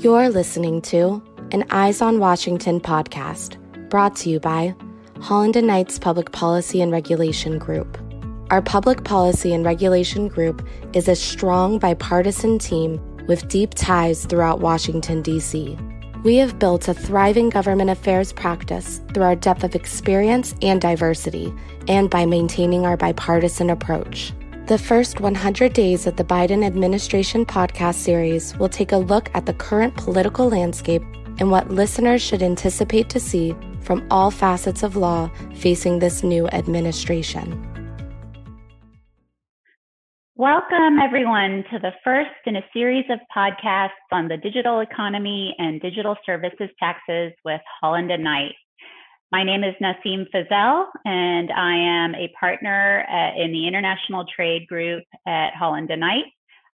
You're listening to an Eyes on Washington podcast brought to you by Holland and Knights Public Policy and Regulation Group. Our public policy and regulation group is a strong bipartisan team with deep ties throughout Washington, D.C. We have built a thriving government affairs practice through our depth of experience and diversity, and by maintaining our bipartisan approach. The first 100 days of the Biden administration podcast series will take a look at the current political landscape and what listeners should anticipate to see from all facets of law facing this new administration. Welcome, everyone, to the first in a series of podcasts on the digital economy and digital services taxes with Holland and Knight. My name is Nasim Fussell, and I am a partner at, in the International Trade Group at Holland and Knight.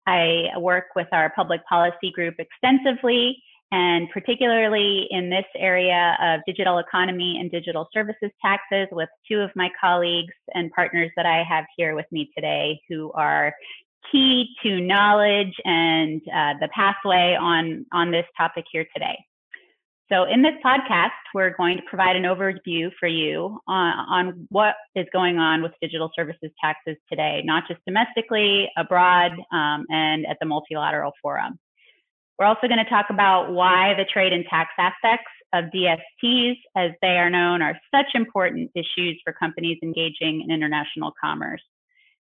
I work with our public policy group extensively, and particularly in this area of digital economy and digital services taxes with two of my colleagues and partners that I have here with me today who are key to knowledge and uh, the pathway on, on this topic here today. So, in this podcast, we're going to provide an overview for you on, on, what is going on with digital services taxes today, not just domestically, abroad, um, and at the multilateral forum. We're also going to talk about why the trade and tax aspects of DSTs, as they are known, are such important issues for companies engaging in international commerce.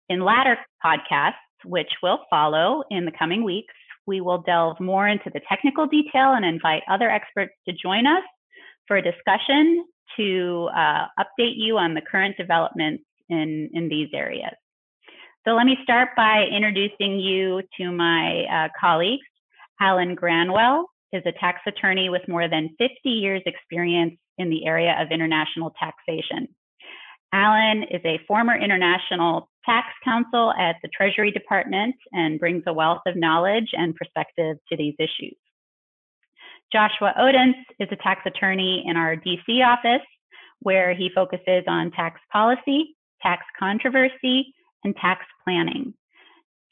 In latter podcasts, which will follow in the coming weeks, we will delve more into the technical detail and invite other experts to join us for a discussion to uh, update you on the current developments in, in these areas. So let me start by introducing you to my uh, colleagues. Alan Granwell is a tax attorney with more than 50 years experience in the area of international taxation. Alan is a former international tax counsel at the Treasury Department and brings a wealth of knowledge and perspective to these issues. Joshua Odintz is a tax attorney in our DC office, where he focuses on tax policy, tax controversy, and tax planning.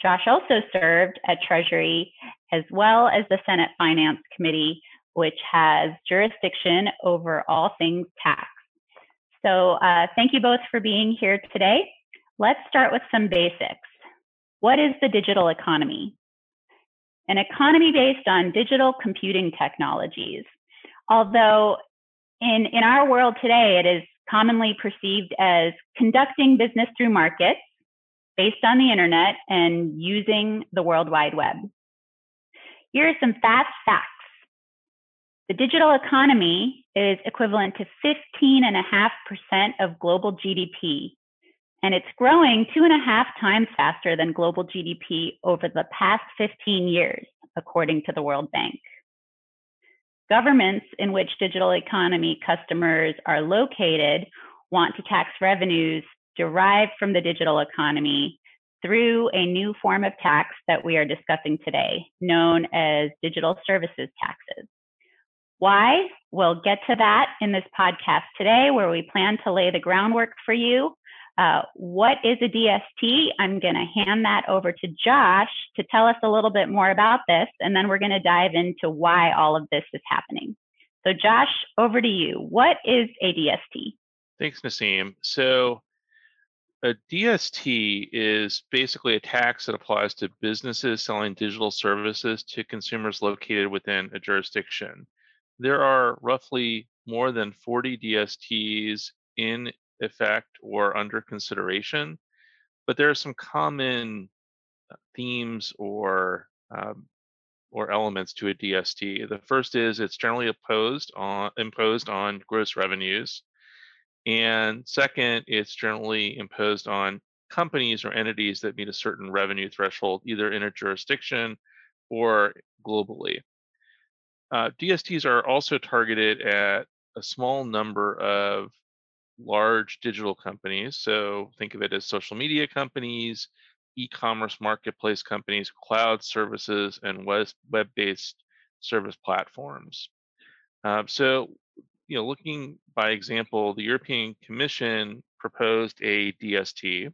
Josh also served at Treasury as well as the Senate Finance Committee, which has jurisdiction over all things tax. So uh, thank you both for being here today. Let's start with some basics. What is the digital economy? An economy based on digital computing technologies. Although in, in our world today, it is commonly perceived as conducting business through markets based on the internet and using the World Wide Web. Here are some fast facts. The digital economy is equivalent to 15.5% of global GDP, and it's growing two and a half times faster than global GDP over the past 15 years, according to the World Bank. Governments in which digital economy customers are located want to tax revenues derived from the digital economy through a new form of tax that we are discussing today, known as digital services taxes. Why? We'll get to that in this podcast today, where we plan to lay the groundwork for you. Uh, what is a DST? I'm going to hand that over to Josh to tell us a little bit more about this, and then we're going to dive into why all of this is happening. So, Josh, over to you. What is a DST? Thanks, Nasim. So, a DST is basically a tax that applies to businesses selling digital services to consumers located within a jurisdiction there are roughly more than 40 DSTs in effect or under consideration, but there are some common uh, themes or um, or elements to a DST. The first is it's generally opposed on imposed on gross revenues, and second, it's generally imposed on companies or entities that meet a certain revenue threshold, either in a jurisdiction or globally. Uh, DSTs are also targeted at a small number of large digital companies. So think of it as social media companies, e-commerce marketplace companies, cloud services, and web-based service platforms. Uh, so, you know, looking by example, the European Commission proposed a DST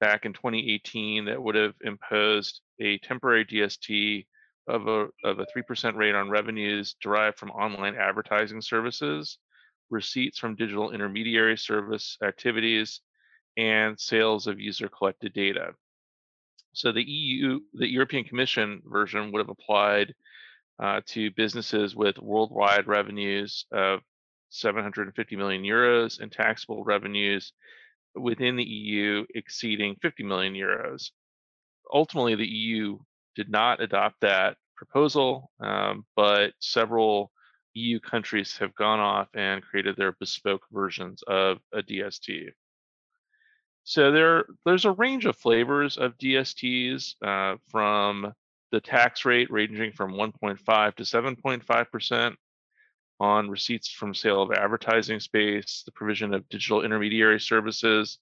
back in 2018 that would have imposed a temporary DST of a of a three percent rate on revenues derived from online advertising services, receipts from digital intermediary service activities, and sales of user collected data. So the EU, the European Commission version would have applied uh, to businesses with worldwide revenues of 750 million euros and taxable revenues within the EU exceeding 50 million euros. Ultimately, the EU did not adopt that proposal, um, but several EU countries have gone off and created their bespoke versions of a DST. So there, there's a range of flavors of DSTs uh, from the tax rate ranging from 1.5 to 7.5 percent on receipts from sale of advertising space, the provision of digital intermediary services,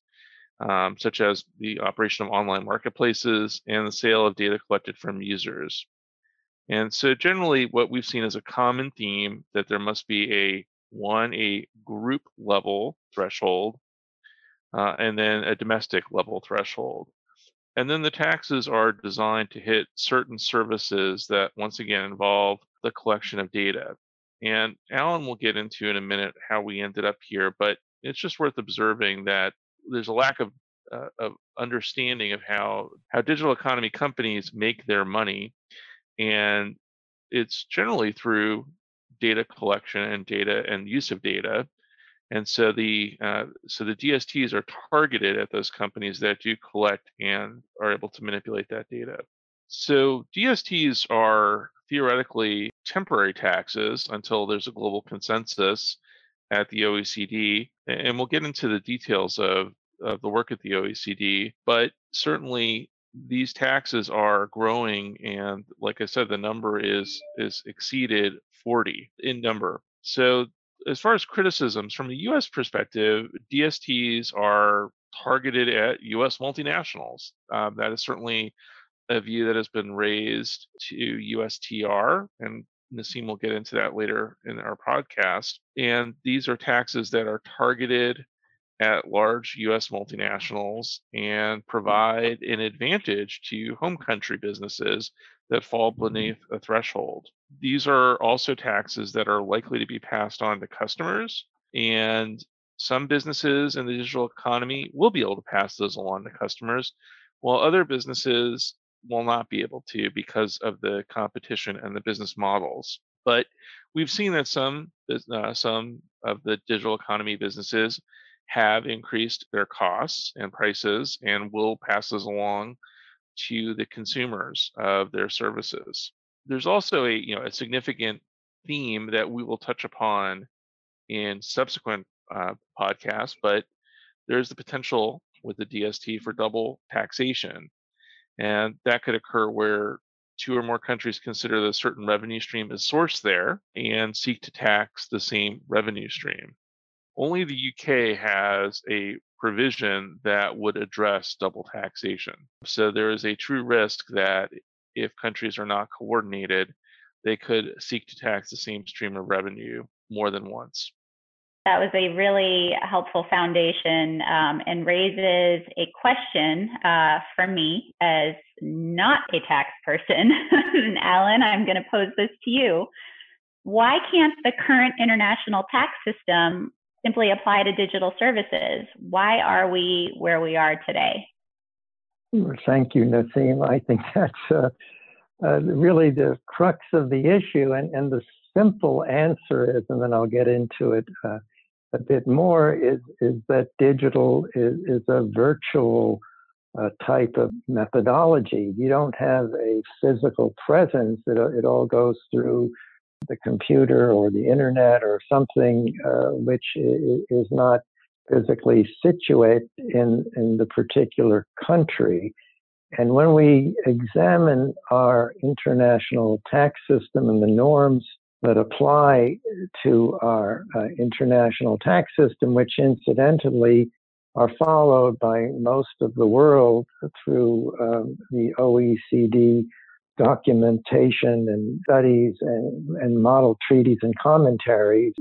um, such as the operation of online marketplaces and the sale of data collected from users. And so generally what we've seen is a common theme that there must be a one, a group level threshold, uh, and then a domestic level threshold. And then the taxes are designed to hit certain services that once again involve the collection of data. And Alan will get into in a minute how we ended up here, but it's just worth observing that there's a lack of, uh, of understanding of how, how digital economy companies make their money. And it's generally through data collection and data and use of data. And so the uh, so the DSTs are targeted at those companies that do collect and are able to manipulate that data. So DSTs are theoretically temporary taxes until there's a global consensus at the OECD. And we'll get into the details of, of the work at the OECD, but certainly these taxes are growing and like I said, the number is is exceeded 40 in number. So as far as criticisms from the US perspective, DSTs are targeted at US multinationals. Um, that is certainly a view that has been raised to USTR, and Nasim will get into that later in our podcast. And these are taxes that are targeted at large US multinationals and provide an advantage to home country businesses that fall mm-hmm. beneath a threshold. These are also taxes that are likely to be passed on to customers. And some businesses in the digital economy will be able to pass those along to customers, while other businesses will not be able to because of the competition and the business models. But we've seen that some uh, some of the digital economy businesses have increased their costs and prices and will pass those along to the consumers of their services. There's also a you know a significant theme that we will touch upon in subsequent uh, podcasts, but there's the potential with the DST for double taxation and that could occur where two or more countries consider that a certain revenue stream is sourced there and seek to tax the same revenue stream. Only the UK has a provision that would address double taxation. So there is a true risk that if countries are not coordinated, they could seek to tax the same stream of revenue more than once that was a really helpful foundation um, and raises a question uh, for me as not a tax person. Alan, I'm going to pose this to you. Why can't the current international tax system simply apply to digital services? Why are we where we are today? Thank you, Nasim. I think that's uh, uh, really the crux of the issue. And, and the simple answer is, and then I'll get into it uh, a bit more is, is that digital is, is a virtual uh, type of methodology. You don't have a physical presence. It, it all goes through the computer or the internet or something uh, which is not physically situate in, in the particular country. And when we examine our international tax system and the norms that apply to our uh, international tax system, which incidentally are followed by most of the world through um, the OECD documentation and studies and, and model treaties and commentaries,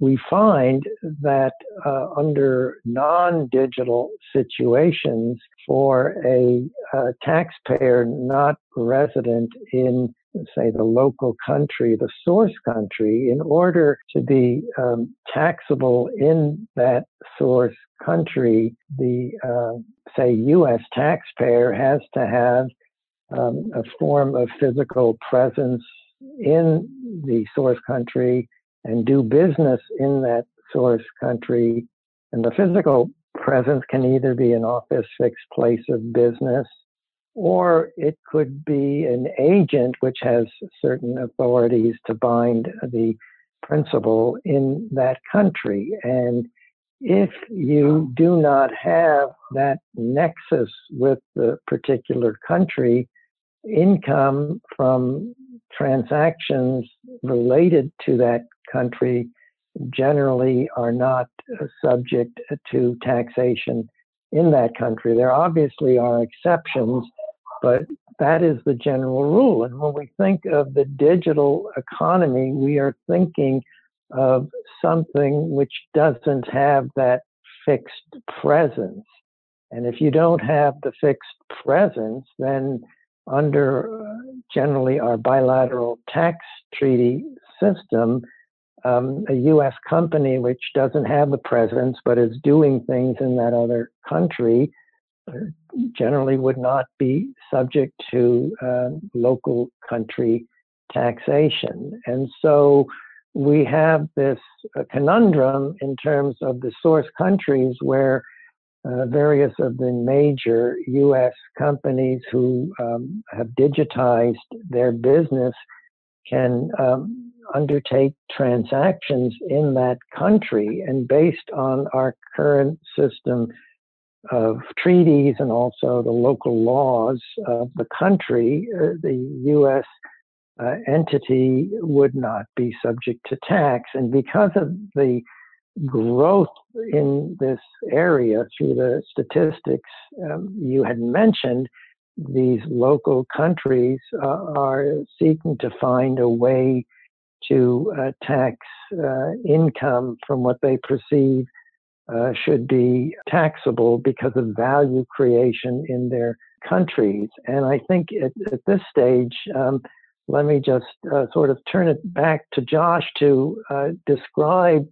we find that uh, under non digital situations, for a, a taxpayer not resident in say, the local country, the source country, in order to be um, taxable in that source country, the, uh, say, U.S. taxpayer has to have um, a form of physical presence in the source country and do business in that source country. And the physical presence can either be an office fixed place of business or it could be an agent which has certain authorities to bind the principal in that country. And if you do not have that nexus with the particular country, income from transactions related to that country generally are not uh, subject to taxation in that country. There obviously are exceptions, but that is the general rule. And when we think of the digital economy, we are thinking of something which doesn't have that fixed presence. And if you don't have the fixed presence, then under uh, generally our bilateral tax treaty system, um, a U.S. company which doesn't have the presence but is doing things in that other country uh, generally would not be subject to uh, local country taxation. And so we have this uh, conundrum in terms of the source countries where uh, various of the major U.S. companies who um, have digitized their business can um, undertake transactions in that country. And based on our current system of treaties and also the local laws of the country, uh, the U.S. Uh, entity would not be subject to tax. And because of the growth in this area through the statistics um, you had mentioned, these local countries uh, are seeking to find a way to uh, tax uh, income from what they perceive uh, should be taxable because of value creation in their countries. And I think at, at this stage, um, let me just uh, sort of turn it back to Josh to uh, describe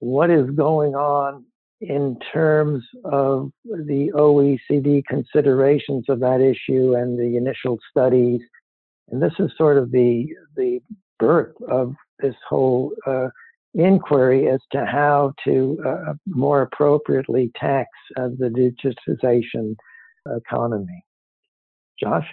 what is going on in terms of the OECD considerations of that issue and the initial studies. And this is sort of the, the birth of this whole uh, inquiry as to how to uh, more appropriately tax uh, the digitization economy. Josh?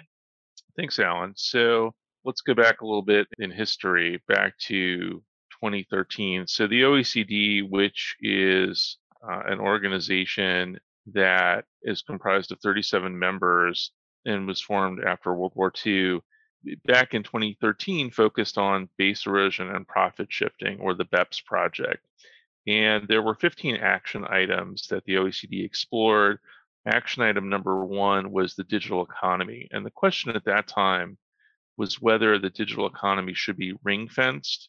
Thanks, Alan. So let's go back a little bit in history, back to 2013. So the OECD, which is uh, an organization that is comprised of 37 members and was formed after World War II, back in 2013 focused on base erosion and profit shifting, or the BEPS project. And there were 15 action items that the OECD explored. Action item number one was the digital economy. And the question at that time was whether the digital economy should be ring fenced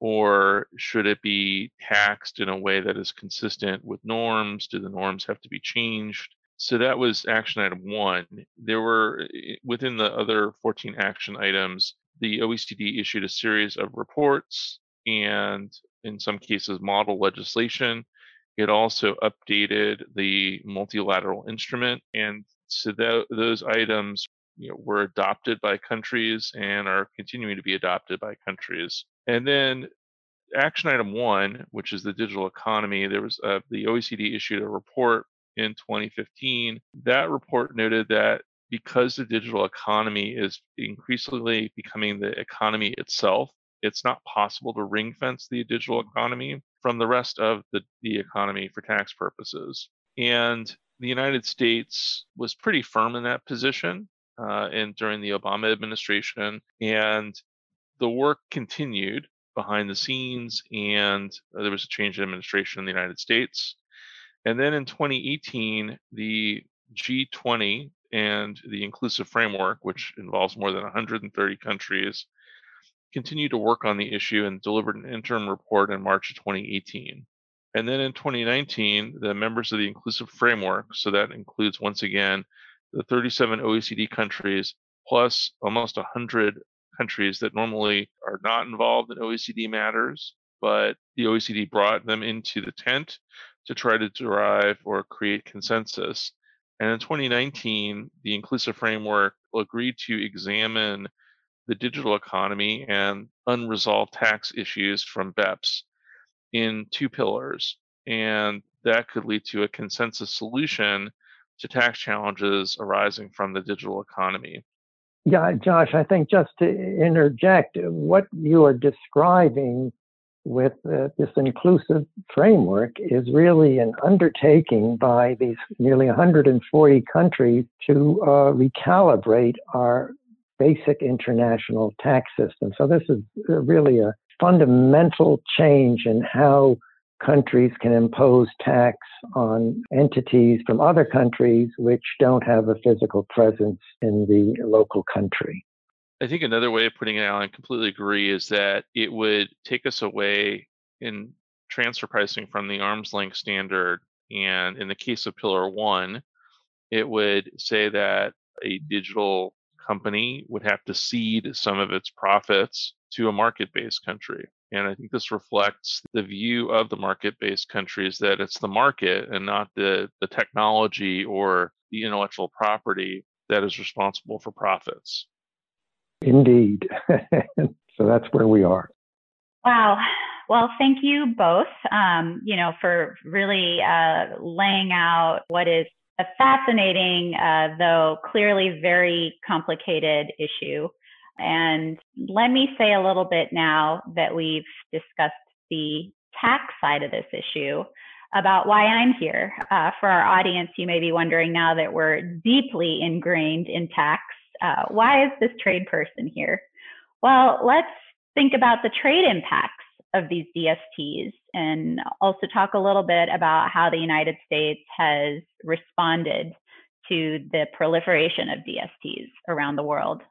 or should it be taxed in a way that is consistent with norms? Do the norms have to be changed? So that was action item one. There were, eh, within the other 14 action items, the OECD issued a series of reports and, in some cases, model legislation. It also updated the multilateral instrument. And so those items you know, were adopted by countries and are continuing to be adopted by countries. And then action item one, which is the digital economy, there was uh, the OECD issued a report in 2015. That report noted that because the digital economy is increasingly becoming the economy itself, it's not possible to ring fence the digital economy from the rest of the, the economy for tax purposes. And the United States was pretty firm in that position uh, and during the Obama administration. And the work continued behind the scenes, and uh, there was a change in administration in the United States. And then in 2018, the G20 and the Inclusive Framework, which involves more than 130 countries, continued to work on the issue and delivered an interim report in March of 2018. And then in 2019, the members of the Inclusive Framework, so that includes once again the 37 OECD countries plus almost 100 countries that normally are not involved in OECD matters, but the OECD brought them into the tent to try to derive or create consensus. And in 2019, the inclusive framework agreed to examine the digital economy and unresolved tax issues from BEPS in two pillars. And that could lead to a consensus solution to tax challenges arising from the digital economy. Yeah, Josh, I think just to interject, what you are describing with uh, this inclusive framework is really an undertaking by these nearly 140 countries to uh, recalibrate our basic international tax system. So this is really a fundamental change in how countries can impose tax on entities from other countries which don't have a physical presence in the local country. I think another way of putting it, Alan, completely agree, is that it would take us away in transfer pricing from the arm's length standard. And in the case of Pillar One, it would say that a digital company would have to cede some of its profits to a market based country. And I think this reflects the view of the market based countries that it's the market and not the, the technology or the intellectual property that is responsible for profits. Indeed. so that's where we are. Wow. Well, thank you both, um, you know, for really uh, laying out what is a fascinating, uh, though clearly very complicated issue. And let me say a little bit now that we've discussed the tax side of this issue about why I'm here. Uh, for our audience, you may be wondering now that we're deeply ingrained in tax, uh, why is this trade person here? Well, let's think about the trade impacts of these DSTs and also talk a little bit about how the United States has responded to the proliferation of DSTs around the world.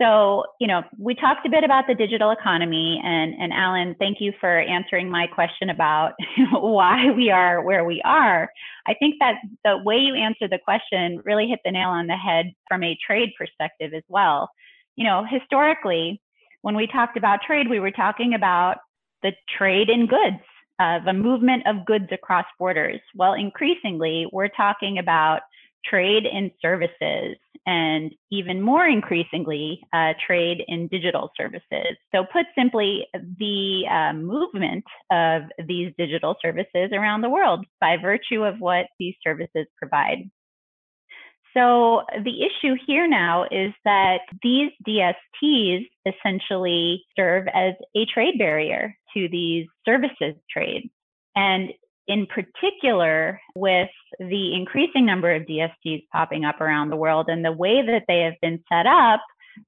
So, you know, we talked a bit about the digital economy, and, and Alan, thank you for answering my question about why we are where we are. I think that the way you answered the question really hit the nail on the head from a trade perspective as well. You know, historically, when we talked about trade, we were talking about the trade in goods, uh, the movement of goods across borders. Well, increasingly, we're talking about trade in services, and even more increasingly, uh, trade in digital services. So, put simply, the uh, movement of these digital services around the world by virtue of what these services provide. So, the issue here now is that these DSTs essentially serve as a trade barrier to these services trades. And in particular with the increasing number of DSTs popping up around the world and the way that they have been set up,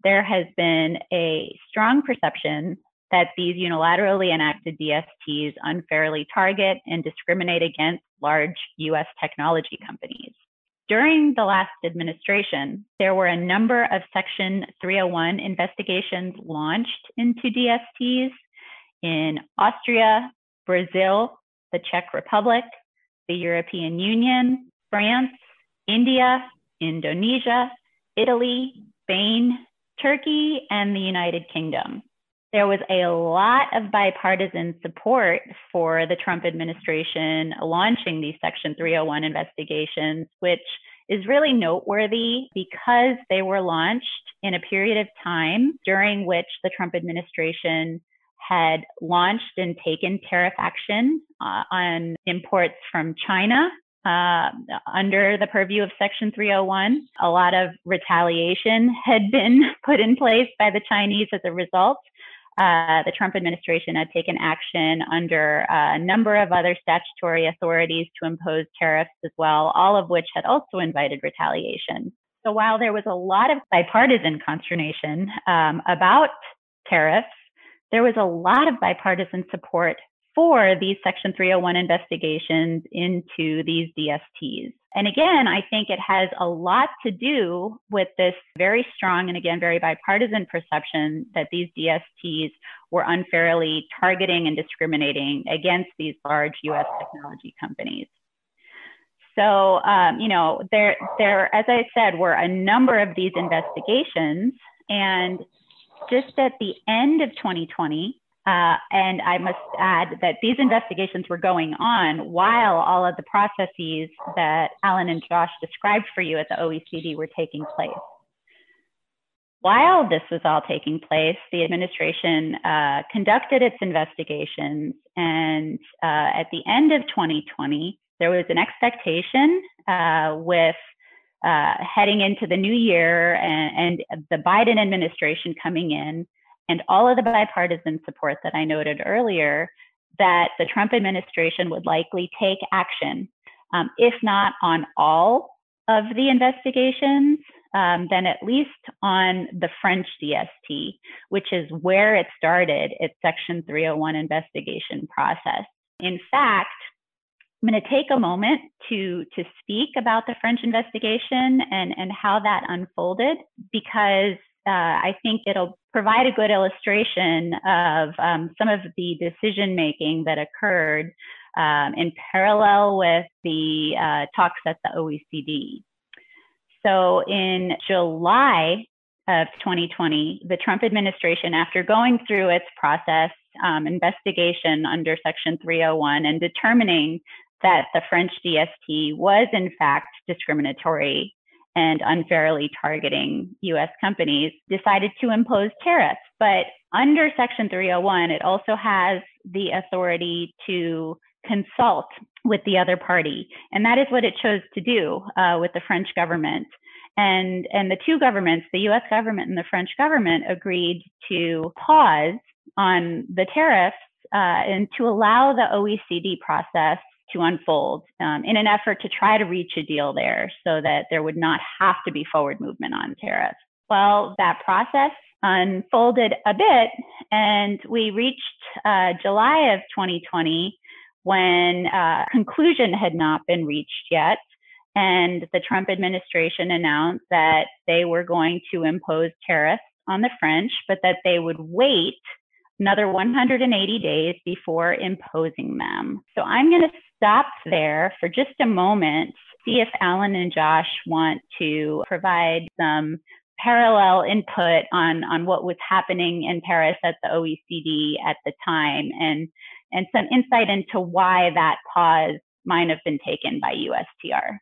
there has been a strong perception that these unilaterally enacted DSTs unfairly target and discriminate against large US technology companies. During the last administration, there were a number of Section 301 investigations launched into DSTs in Austria, Brazil, the Czech Republic, the European Union, France, India, Indonesia, Italy, Spain, Turkey, and the United Kingdom. There was a lot of bipartisan support for the Trump administration launching these Section 301 investigations, which is really noteworthy because they were launched in a period of time during which the Trump administration had launched and taken tariff action uh, on imports from China uh, under the purview of Section 301. A lot of retaliation had been put in place by the Chinese as a result. Uh, the Trump administration had taken action under a number of other statutory authorities to impose tariffs as well, all of which had also invited retaliation. So while there was a lot of bipartisan consternation um, about tariffs, there was a lot of bipartisan support for these Section 301 investigations into these DSTs. And again, I think it has a lot to do with this very strong and again, very bipartisan perception that these DSTs were unfairly targeting and discriminating against these large US technology companies. So, um, you know, there, there, as I said, were a number of these investigations, and just at the end of 2020, uh, and I must add that these investigations were going on while all of the processes that Alan and Josh described for you at the OECD were taking place. While this was all taking place, the administration uh, conducted its investigations, and uh, at the end of 2020, there was an expectation uh, with uh, heading into the new year and, and the Biden administration coming in and all of the bipartisan support that I noted earlier, that the Trump administration would likely take action, um, if not on all of the investigations, um, then at least on the French DST, which is where it started its Section 301 investigation process. In fact, I'm going to take a moment to, to speak about the French investigation and, and how that unfolded because uh, I think it'll provide a good illustration of um, some of the decision making that occurred um, in parallel with the uh, talks at the OECD. So in July of 2020, the Trump administration, after going through its process um, investigation under Section 301 and determining that the French DST was in fact discriminatory and unfairly targeting US companies, decided to impose tariffs. But under Section 301, it also has the authority to consult with the other party. And that is what it chose to do uh, with the French government. And, and the two governments, the US government and the French government, agreed to pause on the tariffs uh, and to allow the OECD process to unfold um, in an effort to try to reach a deal there so that there would not have to be forward movement on tariffs. Well, that process unfolded a bit, and we reached uh, July of 2020 when uh, conclusion had not been reached yet. And the Trump administration announced that they were going to impose tariffs on the French, but that they would wait another 180 days before imposing them. So I'm going to stop there for just a moment, see if Alan and Josh want to provide some parallel input on, on what was happening in Paris at the OECD at the time and, and some insight into why that pause might have been taken by USTR.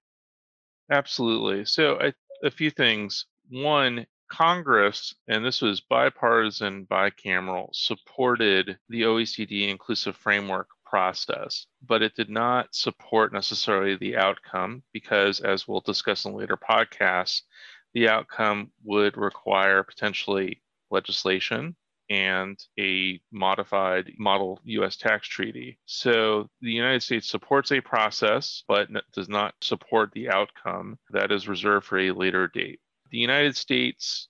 Absolutely. So, a few things. One, Congress, and this was bipartisan, bicameral, supported the OECD inclusive framework process, but it did not support necessarily the outcome because, as we'll discuss in later podcasts, the outcome would require potentially legislation and a modified model US tax treaty. So the United States supports a process, but does not support the outcome that is reserved for a later date. The United States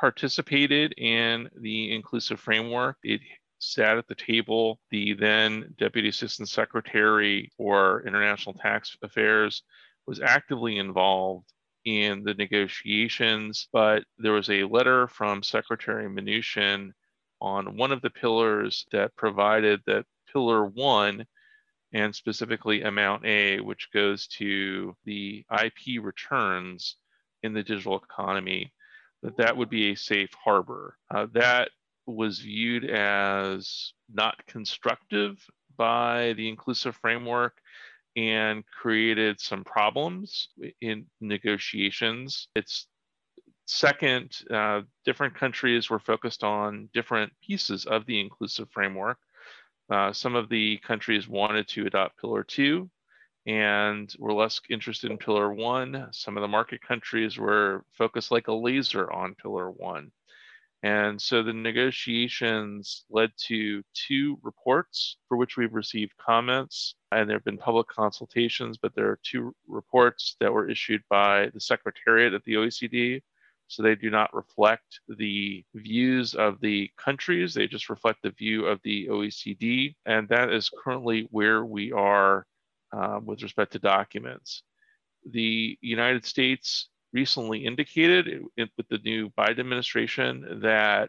participated in the inclusive framework. It sat at the table. The then Deputy Assistant Secretary for International Tax Affairs was actively involved in the negotiations, but there was a letter from Secretary Mnuchin on one of the pillars that provided that pillar one, and specifically amount A, which goes to the IP returns in the digital economy, that that would be a safe harbor. Uh, that was viewed as not constructive by the inclusive framework and created some problems in negotiations. It's second, uh, different countries were focused on different pieces of the inclusive framework. Uh, some of the countries wanted to adopt Pillar 2 and were less interested in Pillar 1. Some of the market countries were focused like a laser on Pillar 1. And so the negotiations led to two reports for which we've received comments, and there have been public consultations, but there are two reports that were issued by the Secretariat at the OECD. So they do not reflect the views of the countries, they just reflect the view of the OECD. And that is currently where we are uh, with respect to documents. The United States recently indicated with the new Biden administration that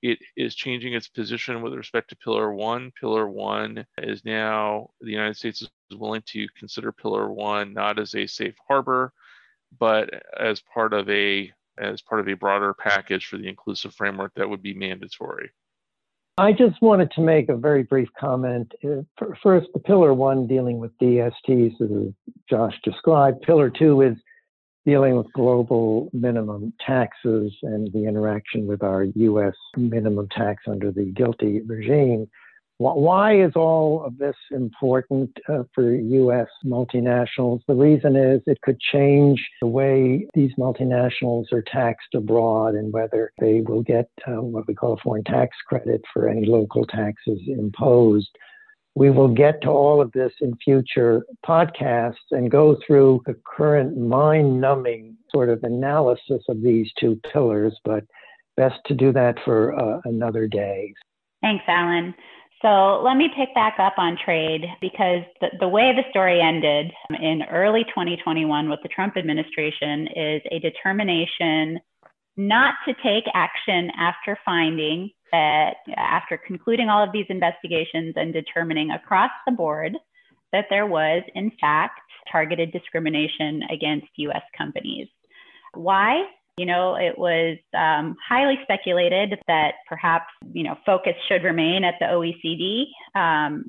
it is changing its position with respect to Pillar One. Pillar One is now the United States is willing to consider Pillar One not as a safe harbor, but as part of a as part of a broader package for the inclusive framework that would be mandatory. I just wanted to make a very brief comment. First, the pillar one dealing with DSTs, as Josh described. Pillar two is dealing with global minimum taxes and the interaction with our U.S. minimum tax under the GILTI regime. Why is all of this important uh, for U.S. multinationals? The reason is it could change the way these multinationals are taxed abroad and whether they will get uh, what we call a foreign tax credit for any local taxes imposed. We will get to all of this in future podcasts and go through the current mind numbing sort of analysis of these two pillars, but best to do that for uh, another day. Thanks, Alan. So let me pick back up on trade because the, the way the story ended in early 2021 with the Trump administration is a determination not to take action after finding that, after concluding all of these investigations and determining across the board that there was, in fact, targeted discrimination against US companies. Why? You know, it was um, highly speculated that perhaps, you know, focus should remain at the OECD. Um,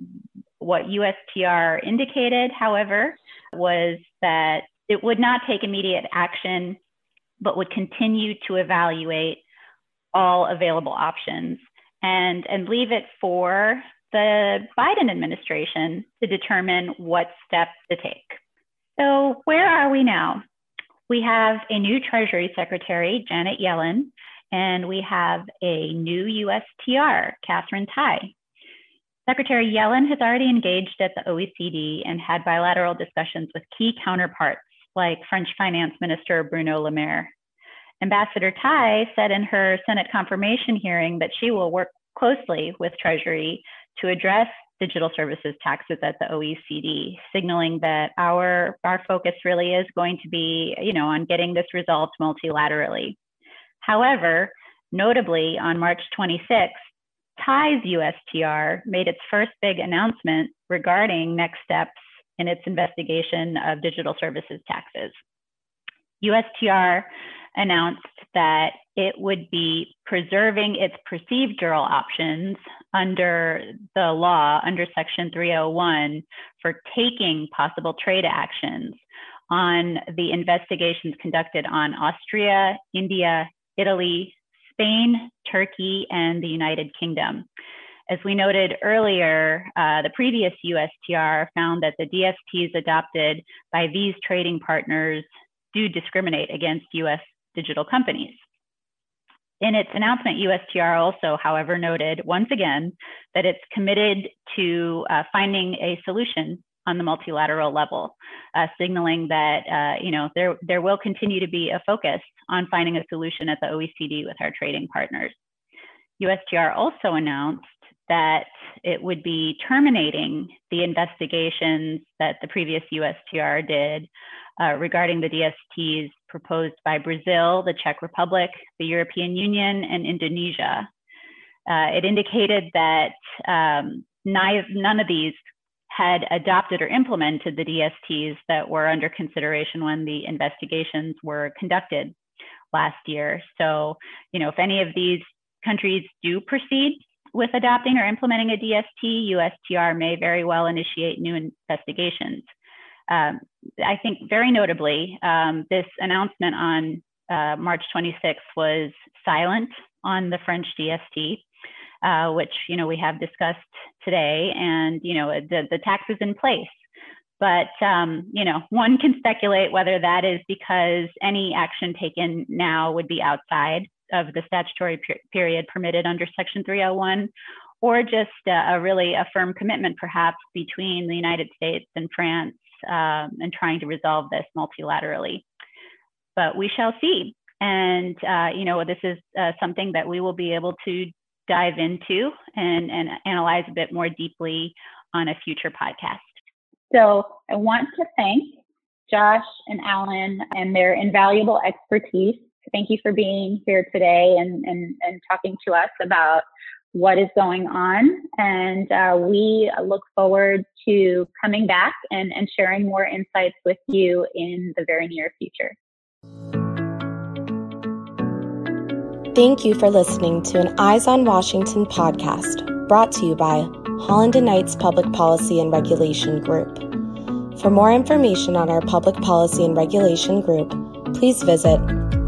what USTR indicated, however, was that it would not take immediate action, but would continue to evaluate all available options and, and leave it for the Biden administration to determine what steps to take. So, where are we now? We have a new Treasury Secretary, Janet Yellen, and we have a new USTR, Katherine Tai. Secretary Yellen has already engaged at the OECD and had bilateral discussions with key counterparts like French Finance Minister Bruno Le Maire. Ambassador Tai said in her Senate confirmation hearing that she will work closely with Treasury to address digital services taxes at the OECD, signaling that our, our focus really is going to be, you know, on getting this resolved multilaterally. However, notably on March 26th, Tai's USTR made its first big announcement regarding next steps in its investigation of digital services taxes. USTR announced that it would be preserving its procedural options under the law, under Section 301, for taking possible trade actions on the investigations conducted on Austria, India, Italy, Spain, Turkey, and the United Kingdom. As we noted earlier, uh, the previous USTR found that the DSTs adopted by these trading partners do discriminate against US digital companies. In its announcement, USTR also, however, noted once again that it's committed to uh, finding a solution on the multilateral level, uh, signaling that uh, you know there there will continue to be a focus on finding a solution at the OECD with our trading partners. USTR also announced that it would be terminating the investigations that the previous USTR did uh, regarding the DSTs proposed by Brazil, the Czech Republic, the European Union, and Indonesia. Uh, it indicated that um, none of these had adopted or implemented the DSTs that were under consideration when the investigations were conducted last year. So, you know, if any of these countries do proceed with adopting or implementing a DST, USTR may very well initiate new investigations. Um, I think very notably, um, this announcement on uh, March 26th was silent on the French DST, uh, which you know we have discussed today, and you know the the tax is in place. But um, you know, one can speculate whether that is because any action taken now would be outside of the statutory per period permitted under Section 301, or just a, a really a firm commitment, perhaps, between the United States and France um, and trying to resolve this multilaterally. But we shall see. And, uh, you know, this is uh, something that we will be able to dive into and, and analyze a bit more deeply on a future podcast. So I want to thank Josh and Alan and their invaluable expertise. Thank you for being here today and, and, and talking to us about what is going on. And uh, we look forward to coming back and, and sharing more insights with you in the very near future. Thank you for listening to an Eyes on Washington podcast brought to you by Holland and Knights Public Policy and Regulation Group. For more information on our Public Policy and Regulation Group, please visit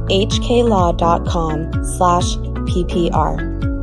hklaw.com slash ppr.